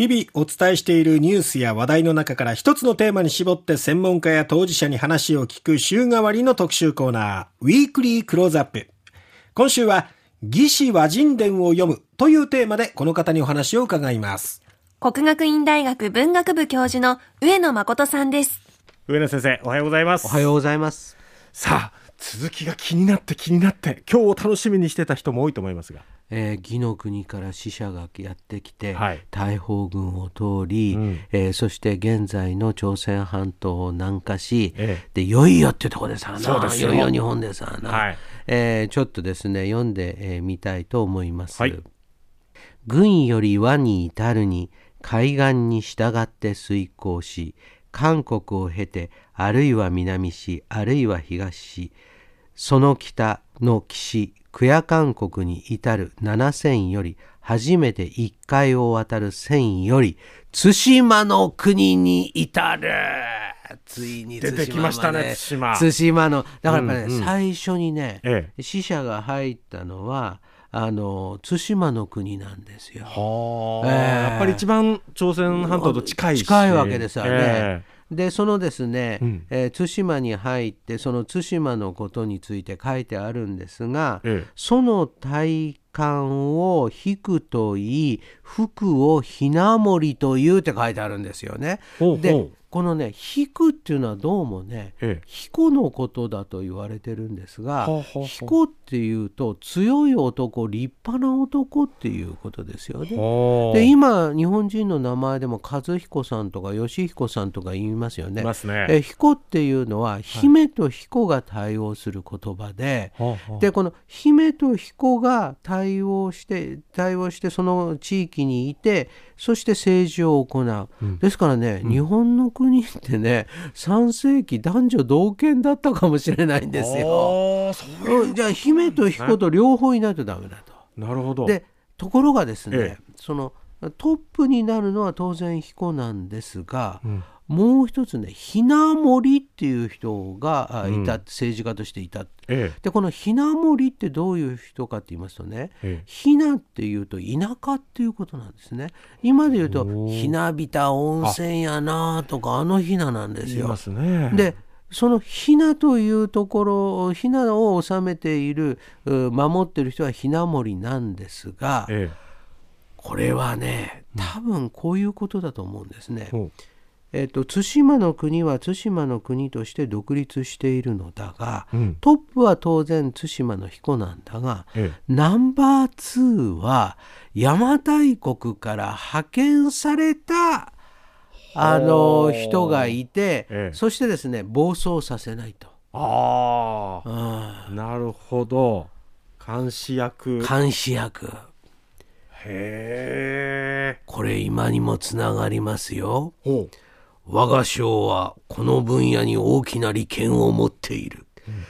日々お伝えしているニュースや話題の中から一つのテーマに絞って専門家や当事者に話を聞く週替わりの特集コーナー、ウィークリークローズアップ。今週は、義士和人伝を読むというテーマでこの方にお話を伺います。国学院大学文学部教授の上野誠さんです。上野先生、おはようございます。おはようございます。さあ、続きが気になって気になって今日を楽しみにしてた人も多いと思いますが、えー、義の国から死者がやってきて、はい、大砲軍を通り、うん、えー、そして現在の朝鮮半島を南下し、ええ、でいよいよってとこでさな。いよ。いよ日本でさな、はい、えー、ちょっとですね読んでみ、えー、たいと思います。はい、軍より和に至るに海岸に従って遂行し韓国を経てあるいは南市あるいは東市その北の岸久谷韓国に至る七線より初めて一海を渡る線より対馬の国に至る。ついに出てきましたね対馬。対馬のだからやっぱね、うんうん、最初にね、ええ、死者が入ったのはあの対馬の国なんですよ。はあ、えー、やっぱり一番朝鮮半島と近い近いわけですよね。えーでそのですね、うん、えー、対馬に入ってその対馬のことについて書いてあるんですが、ええ、その体感を引くといい服をひなもりというって書いてあるんですよね。ほうほう。でこのね引くっていうのはどうもね、ええ、彦のことだと言われてるんですが彦っていうと強い男立派な男っていうことですよね。で今日本人の名前でも和彦さんとか義彦さんとか言いますよね。ね。え彦っていうのは姫と彦が対応する言葉で、はい、でこの姫と彦が対応して対応してその地域にいてそして政治を行う、うん、ですからね、うん、日本の国ってね3世紀男女同権だったかもしれないんですよ。じゃあ姫と彦と両方いないとダメだと。なるほどでところがですね、ええ、そのトップになるのは当然彦なんですが、うん、もう一つねひなもりっていう人がいた、うん、政治家としていた、ええ、でこのひなもりってどういう人かって言いますとね、ええ、ひなっていうと田舎っていうことなんですね。今で言うとひなびた温泉やなとかあのひななんですよ。ね、でそのひなというところひなを治めている守ってる人はひなもりなんですが、ええ、これはね多分こういうことだと思うんですね。う。んえっと、対馬の国は対馬の国として独立しているのだが、うん、トップは当然対馬の彦なんだが、ええ、ナンバー2は邪馬台国から派遣されたあの人がいて、ええ、そしてですね暴走させないと。ああなるほど。監視役。監視役。へえこれ今にもつながりますよ。ほう我が省はこの分野に大きな利権を持っている。うん、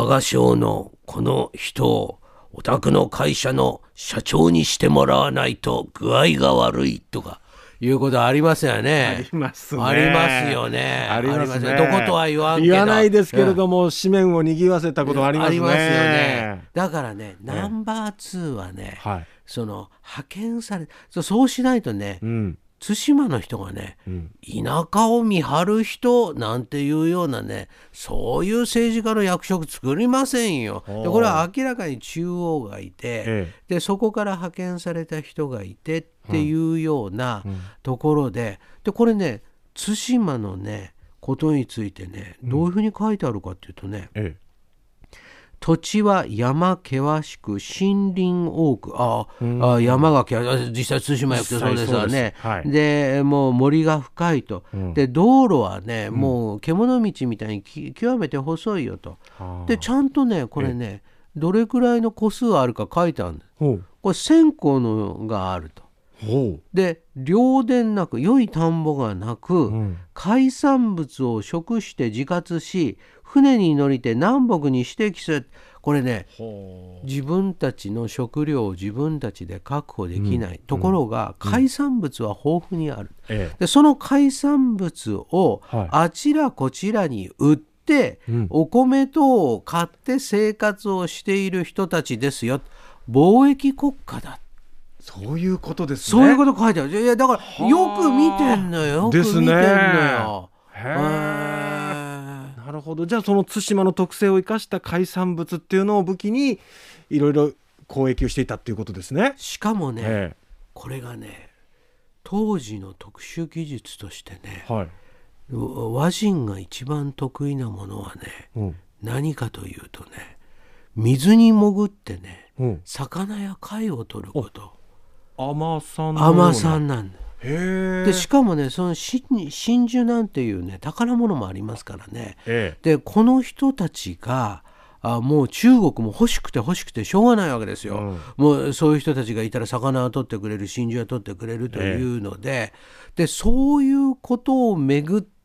我が省のこの人をお宅の会社の社長にしてもらわないと具合が悪いとか。いうことありますよね。ありますね。ありますよね。ありますね。どことは言わん言わないですけれども、紙面を賑わせたことありますね。ありますよね。だからね、ナンバー2はね、はい、その派遣されそうしないとね、うん、対馬の人がね、うん、田舎を見張る人なんていうようなねそういう政治家の役職作りませんよ。でこれは明らかに中央がいて、ええ、でそこから派遣された人がいてっていうようなところで、うん、でこれね対馬のねことについてねどういうふうに書いてあるかっていうとね、ええ土地は山険しく森林多く。ああ山が実際対馬行くとそうですわね。で、はい、もう森が深いと、うん、で道路はね、うん、もう獣道みたいに極めて細いよと、でちゃんとねこれねどれくらいの個数あるか書いてあるんです。これ1000個のがあると。で良田なく良い田んぼがなく、うん、海産物を食して自活し船に乗りて南北に指摘するこれね自分たちの食料を自分たちで確保できない、うん、ところが、うん、海産物は豊富にある、うん、でその海産物をあちらこちらに売って、お米等を買って生活をしている人たちですよ。貿易国家だそういうことですね。そういうこと書いてある。いや、だから、よく見てんのよ。よく見てんのよ。へえ。なるほど。じゃあ、その対馬の特性を生かした海産物っていうのを武器に、いろいろ交易をしていたっていうことですね。しかもね、これがね、当時の特殊技術としてね、はい、和人が一番得意なものはね、うん、何かというとね水に潜ってね、うん、魚や貝を取ること甘さ甘さなんだ。でしかもねその真珠なんていうね宝物もありますからね、ええ、でこの人たちがあもう中国も欲しくて欲しくてしょうがないわけですよ、うん、もうそういう人たちがいたら魚を取ってくれる真珠は取ってくれるというので。ええ、でそういうことをめぐって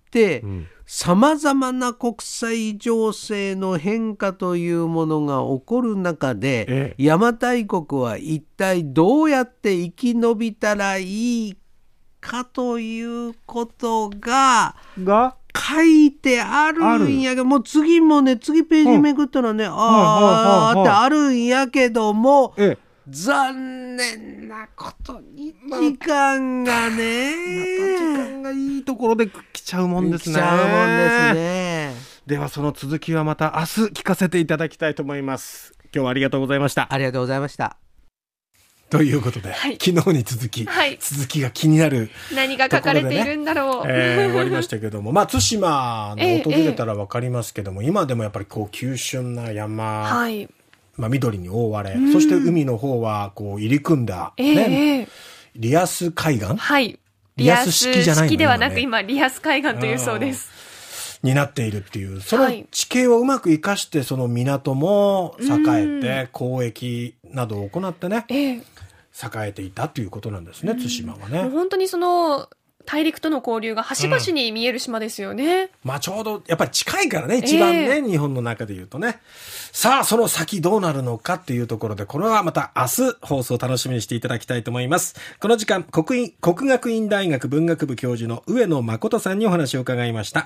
さまざまな国際情勢の変化というものが起こる中で、ええ、邪馬台国は一体どうやって生き延びたらいいかということがが書いてあるんやけどもう次もね次ページめくったらね、うん、ああってあるんやけども、ええ、残念なことに時間がね、ま、時間がいいところで来ちゃうもんですね。来ちゃうもんですね。ではその続きはまた明日聞かせていただきたいと思います。今日はありがとうございました。ありがとうございました。ということで、はい、昨日に続き、はい、続きが気になる、何が書かれているんだろう。ね、えー、終わりましたけども、まあ、対馬の 訪れたらわかりますけども、えー、今でもやっぱりこう、急峻な山、はい、まあ、緑に覆われ、そして海の方は、こう、入り組んだ、ね、えー、リアス海岸？はい。リアス式じゃない式ではなく、今、リアス海岸というそうです。になっているっていう、その地形をうまく生かして、その港も栄えて、交易などを行ってね、えー、栄えていたということなんですね、対馬はね。本当にその大陸との交流が端々に見える島ですよね。うん、まあちょうどやっぱり近いからね、一番ね、えー、日本の中で言うとね。さあ、その先どうなるのかっていうところで、これはまた明日放送楽しみにしていただきたいと思います。この時間、国国学院大学文学部教授の上野誠さんにお話を伺いました。